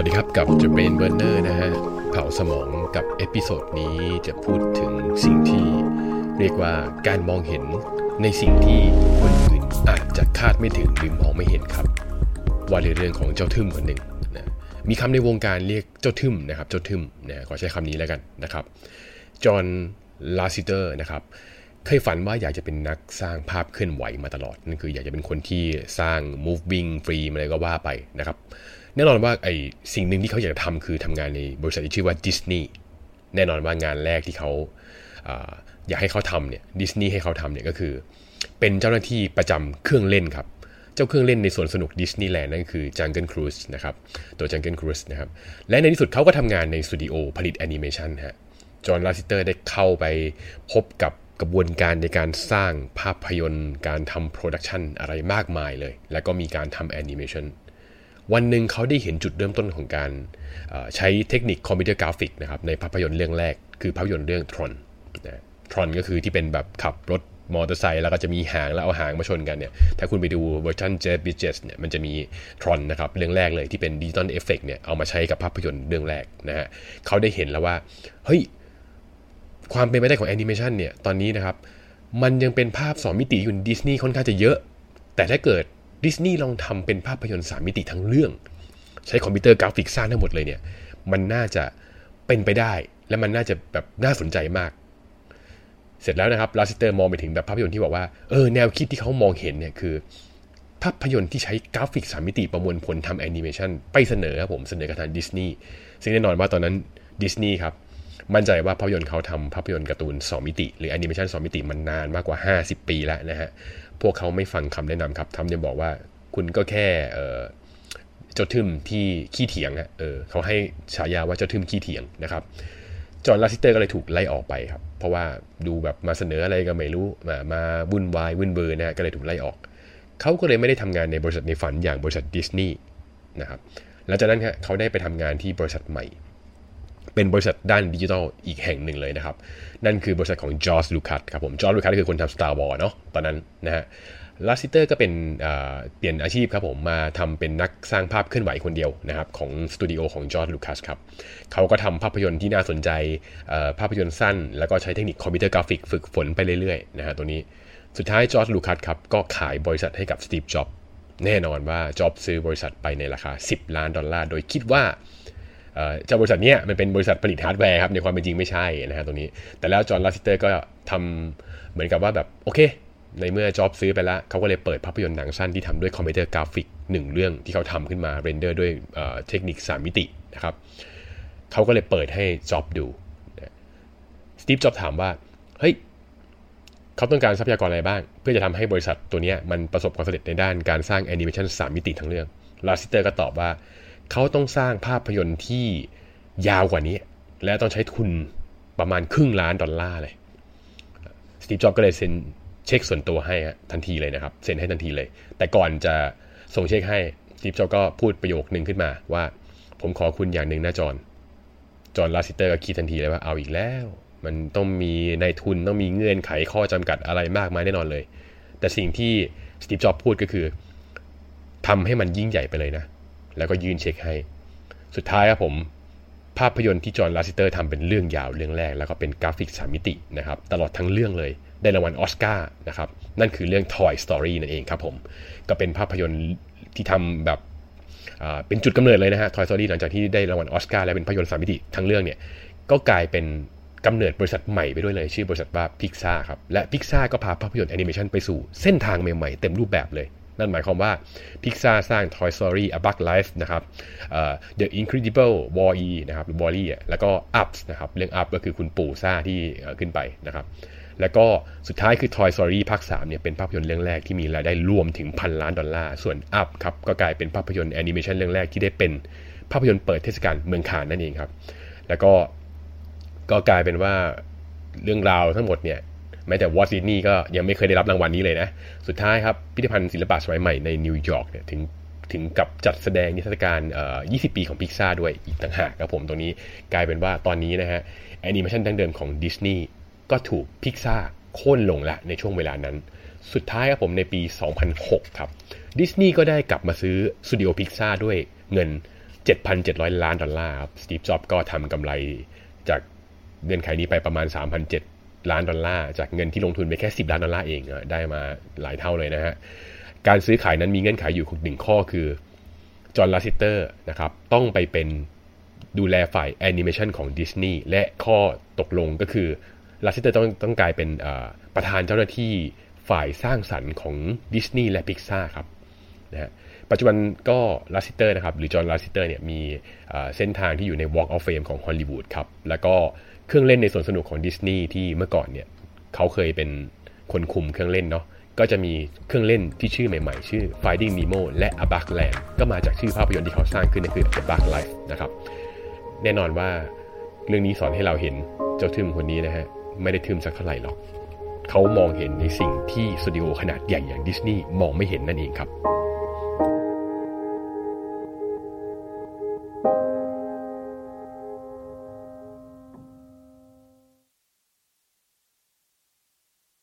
วัสดีครับกับ The Brain Burner นะฮะเผาสมองกับ episode นี้จะพูดถึงสิ่งที่เรียกว่าการมองเห็นในสิ่งที่คนอื่นอาจจะคาดไม่ถึงหรือมองไม่เห็นครับ ว่าเรื่องของเจ้าทึมคนหนึ่งนะมีคำในวงการเรียกเจ้าทึมนะครับเจ้าทึมนะขอใช้คำนี้แล้วกันนะครับจอห์นลาสซิเตอร์นะครับเคยฝันว่าอยากจะเป็นนักสร้างภาพเคลื่อนไหวมาตลอดนั่นคืออยากจะเป็นคนที่สร้าง moving frame อะไรก็ว่าไปนะครับ แน่นอนว่าไอสิ่งหนึ่งที่เขาอยากจะทำคือทำงานในบริษัทที่ชื่อว่าดิสนีย์แน่นอนว่างานแรกที่เขาอยากให้เขาทำเนี่ยดิสนีย์ให้เขาทำเนี่ยก็คือ เป็นเจ้าหน้าที่ประจำเครื่องเล่นครับเจ้าเครื่องเล่นในสวนสนุกดิสนีย์แลนด์นั่นคือ Jungle Cruise นะครับ ตัว Jungle Cruise นะครับ และในที่สุดเขาก็ทำงานในสตูดิโอผลิตแอนิเมชันฮะ จอห์นลาสซิเตอร์ได้เข้าไปพบกับกระบวนการในการสร้างภาพยนตร์ การทำ production อะไรมากมายเลย แล้วก็มีการทำแอนิเมชัน วันหนึ่งเขาได้เห็นจุดเริ่มต้นของการใช้เทคนิคคอมพิวเตอร์กราฟิกนะครับในภาพยนตร์เรื่องแรก คือภาพยนตร์เรื่อง Tron นะ Tron ก็คือที่เป็นแบบขับรถมอเตอร์ไซค์แล้วก็จะมีหางแล้วเอาหางมาชนกันเนี่ย ถ้าคุณไปดูเวอร์ชัน Jeff Bridges เนี่ยมันจะมี Tron นะครับเรื่องแรกเลยที่เป็น digital effect เนี่ยเอามาใช้กับภาพยนตร์เรื่องแรกนะฮะเขาได้เห็นแล้วว่า เฮ้ย ความเป็นไปได้ของแอนิเมชันเนี่ยตอนนี้นะครับ มันยังเป็นภาพ 2 มิติอยู่ดิสนีย์ค่อนข้างจะเยอะ แต่ถ้าเกิด ดิสนีย์ลองทำเป็นภาพยนตร์3มิติทั้งเรื่อง ใช้คอมพิวเตอร์กราฟิกสร้างทั้งหมดเลยเนี่ย มันน่าจะเป็นไปได้ และมันน่าจะแบบน่าสนใจมาก เสร็จแล้วนะครับลาสเตอร์มองไปถึงแบบภาพยนตร์ที่บอกว่าเออแนวคิดที่เขามองเห็นเนี่ยคือ ภาพยนตร์ที่ใช้กราฟิกสามมิติประมวลผลทำแอนิเมชันไปเสนอครับผมเสนอกับทางดิสนีย์ซึ่งแน่นอนว่าตอนนั้นดิสนีย์ครับ มั่นใจว่าภาพยนตร์เขาทำภาพยนตร์การ์ตูน 2 มิติ หรือแอนิเมชัน2มิติมันนานมากกว่า 50 ปีแล้วนะฮะ พวกเขาไม่ฟังคำแนะนำครับทำเนี่ยบอกว่าคุณก็แค่เจ้าทึมที่ขี้เถียงอะเออเขาให้ฉายาว่าเจ้าทึมขี้เถียงนะครับจอห์นลาซิเตอร์ก็เลยถูกไล่ออกไปครับ เพราะว่าดูแบบมาเสนออะไรก็ไม่รู้ มามาวุ่นวายวุ่นเวอร์นะฮะก็เลยถูกไล่ออก เขาก็เลยไม่ได้ทำงานในบริษัทในฝันอย่างบริษัทดิสนีย์นะครับหลังจากนั้นเขาได้ไปทำงานที่บริษัทใหม่ เป็นบริษัทด้านดิจิทัลอีกแห่งหนึ่งเลยนะครับ นั่นคือบริษัทของจอร์จลูคัสครับผมจอร์จลูคัสคือคนทำ Star Wars เนาะตอนนั้นนะฮะลาสซิเตอร์ก็เป็นเปลี่ยนอาชีพครับผมมาทำเป็นนักสร้างภาพเคลื่อนไหวคนเดียวนะครับของสตูดิโอของจอร์จลูคัสครับเขาก็ทำภาพยนตร์ที่น่าสนใจภาพยนตร์สั้น แล้วก็ใช้เทคนิคคอมพิวเตอร์กราฟิกฝึกฝนไปเรื่อยๆนะฮะตัวนี้สุดท้ายจอร์จลูคัสครับก็ขายบริษัทให้กับสตีฟจ็อบแน่นอนว่าจ็อบซื้อบริษัทไปในราคา 10 ล้านดอลลาร์ โดยคิดว่า เจ้าบริษัทนี้มันเป็นบริษัทผลิตฮาร์ดแวร์ครับในความเป็นจริงไม่ใช่นะฮะตรงนี้ แต่แล้วจอห์นลาซิเตอร์ก็ทำเหมือนกับว่าแบบโอเค ในเมื่อจ็อบซื้อไปแล้วเขาก็เลยเปิดภาพยนตร์หนังสั้นที่ทำด้วยคอมพิวเตอร์กราฟิกหนึ่งเรื่องที่เขาทำขึ้นมา render ด้วยเทคนิค3มิตินะครับเขาก็เลยเปิดให้จ็อบดูสตีฟจ็อบถามว่าเฮ้ยเขาต้องการทรัพยากรอะไรบ้าง เพื่อจะทำให้บริษัทตัวนี้มันประสบความสำเร็จในด้านการสร้างแอนิเมชัน3มิติทั้งเรื่องลาซิเตอร์ก็ตอบว่า เขาต้องสร้างภาพยนตร์ที่ยาวกว่านี้ และต้องใช้ทุนประมาณครึ่งล้านดอลลาร์เลยสตีฟ จ็อบก็เลยเซ็นเช็คส่วนตัวให้ทันทีเลยนะครับ เซ็นให้ทันทีเลย แต่ก่อนจะส่งเช็คให้สตีฟ จ็อบก็พูดประโยคหนึ่งขึ้นมาว่า ผมขอคุณอย่างหนึ่งนะจอห์นจอห์นลาซิเตอร์ก็คิดทันทีเลยว่าเอาอีกแล้ว มันต้องมีในทุนต้องมีเงื่อนไขข้อจำกัดอะไรมากมายแน่นอนเลย แต่สิ่งที่สตีฟ จ็อบพูดก็คือทำให้มันยิ่งใหญ่ไปเลยนะ แล้วก็ยื่นเช็คให้ สุดท้ายครับผมภาพยนตร์ที่จอห์นลาซิเตอร์ทำเป็นเรื่องยาวเรื่องแรก แล้วก็เป็นกราฟิกสามมิตินะครับตลอดทั้งเรื่องเลยได้รางวัลออสการ์นะครับนั่นคือเรื่อง Toy Story นั่นเองครับผม ก็เป็นภาพยนตร์ที่ทำแบบเป็นจุดกำเนิดเลยนะฮะ Toy Story หลังจากที่ได้รางวัลออสการ์และเป็นภาพยนตร์สามมิติทั้งเรื่องเนี่ยก็กลายเป็นกำเนิดบริษัทใหม่ไปด้วยเลย ชื่อบริษัทว่าพิกซาครับ และพิกซาก็พาภาพยนตร์แอนิเมชันไปสู่เส้นทางใหม่ๆ เต็มรูปแบบเลย นั่นหมายความว่า Pixar สร้าง Toy Story A Bug Life นะครับ uh, The Incredible Wall-E นะครับหรือ Wall-E แล้วก็ Up นะครับเรื่อง Up ก็คือคุณปู่ซ่าที่ขึ้นไปนะครับแล้วก็สุดท้ายคือ Toy Story ภาค3เนี่ยเป็นภาพยนตร์เรื่องแรกที่มีรายได้รวมถึงพันล้านดอลลาร์ ส่วน Up ครับก็กลายเป็นภาพยนตร์แอนิเมชันเรื่องแรกที่ได้เป็นภาพยนตร์เปิดเทศกาลเมืองคานส์นั่นเองครับ แล้วก็ก็กลายเป็นว่าเรื่องราวทั้งหมดเนี่ย แม้แต่วอลต์ดิสนีย์ก็ยังไม่เคยได้รับรางวัลนี้เลยนะ สุดท้ายครับพิพิธภัณฑ์ศิลปะสมัยใหม่ในนิวยอร์กเนี่ยถึงถึงกับจัดแสดงนิทรรศการ20 ปีของพิกซาด้วยอีกต่างหากครับผมตรงนี้กลายเป็นว่าตอนนี้นะฮะแอนิเมชันดั้งเดิมของดิสนีย์ก็ถูกพิกซาโค่นลงละในช่วงเวลานั้น สุดท้ายครับผมในปี 2006 ครับดิสนีย์ก็ได้กลับมาซื้อสตูดิโอพิกซาด้วยเงิน 7,700 ล้านดอลลาร์ครับสตีฟจ็อบก็ทำกำไรจากเงื่อนไขนี้ไปประมาณ3,007 ล้านดอลลาร์จากเงินที่ลงทุนไปแค่ 10 ล้านดอลลาร์เองได้มาหลายเท่าเลยนะฮะการซื้อขายนั้นมีเงื่อนไขอยู่หนึ่งข้อคือจอห์นลาซิเตอร์นะครับต้องไปเป็นดูแลฝ่ายแอนิเมชันของดิสนีย์และข้อตกลงก็คือลาซิเตอร์ต้องต้องกลายเป็นประธานเจ้าหน้าที่ฝ่ายสร้างสรรค์ของดิสนีย์และพิกซ่าครับนะฮะ ปัจจุบันก็ลาซิเตอร์นะครับหรือจอห์นลาซิเตอร์เนี่ยมีเส้นทางที่อยู่ใน Walk of Fame ของฮอลลีวูดครับ แล้วก็เครื่องเล่นในสวนสนุกของดิสนีย์ที่เมื่อก่อนเนี่ยเขาเคยเป็นคนคุมเครื่องเล่นเนาะก็จะมีเครื่องเล่นที่ชื่อใหม่ๆ ชื่อ Finding Nemo และ A Bug Land ก็มาจากชื่อภาพยนตร์ที่เขาสร้างขึ้นนั่นคือ A Bug Life นะครับ แน่นอนว่าเรื่องนี้สอนให้เราเห็นเจ้าทึมคนนี้นะฮะ ไม่ได้ทึมสักเท่าไหร่หรอก เขามองเห็นในสิ่งที่สตูดิโอขนาดใหญ่อย่างดิสนีย์มองไม่เห็นนั่นเองครับ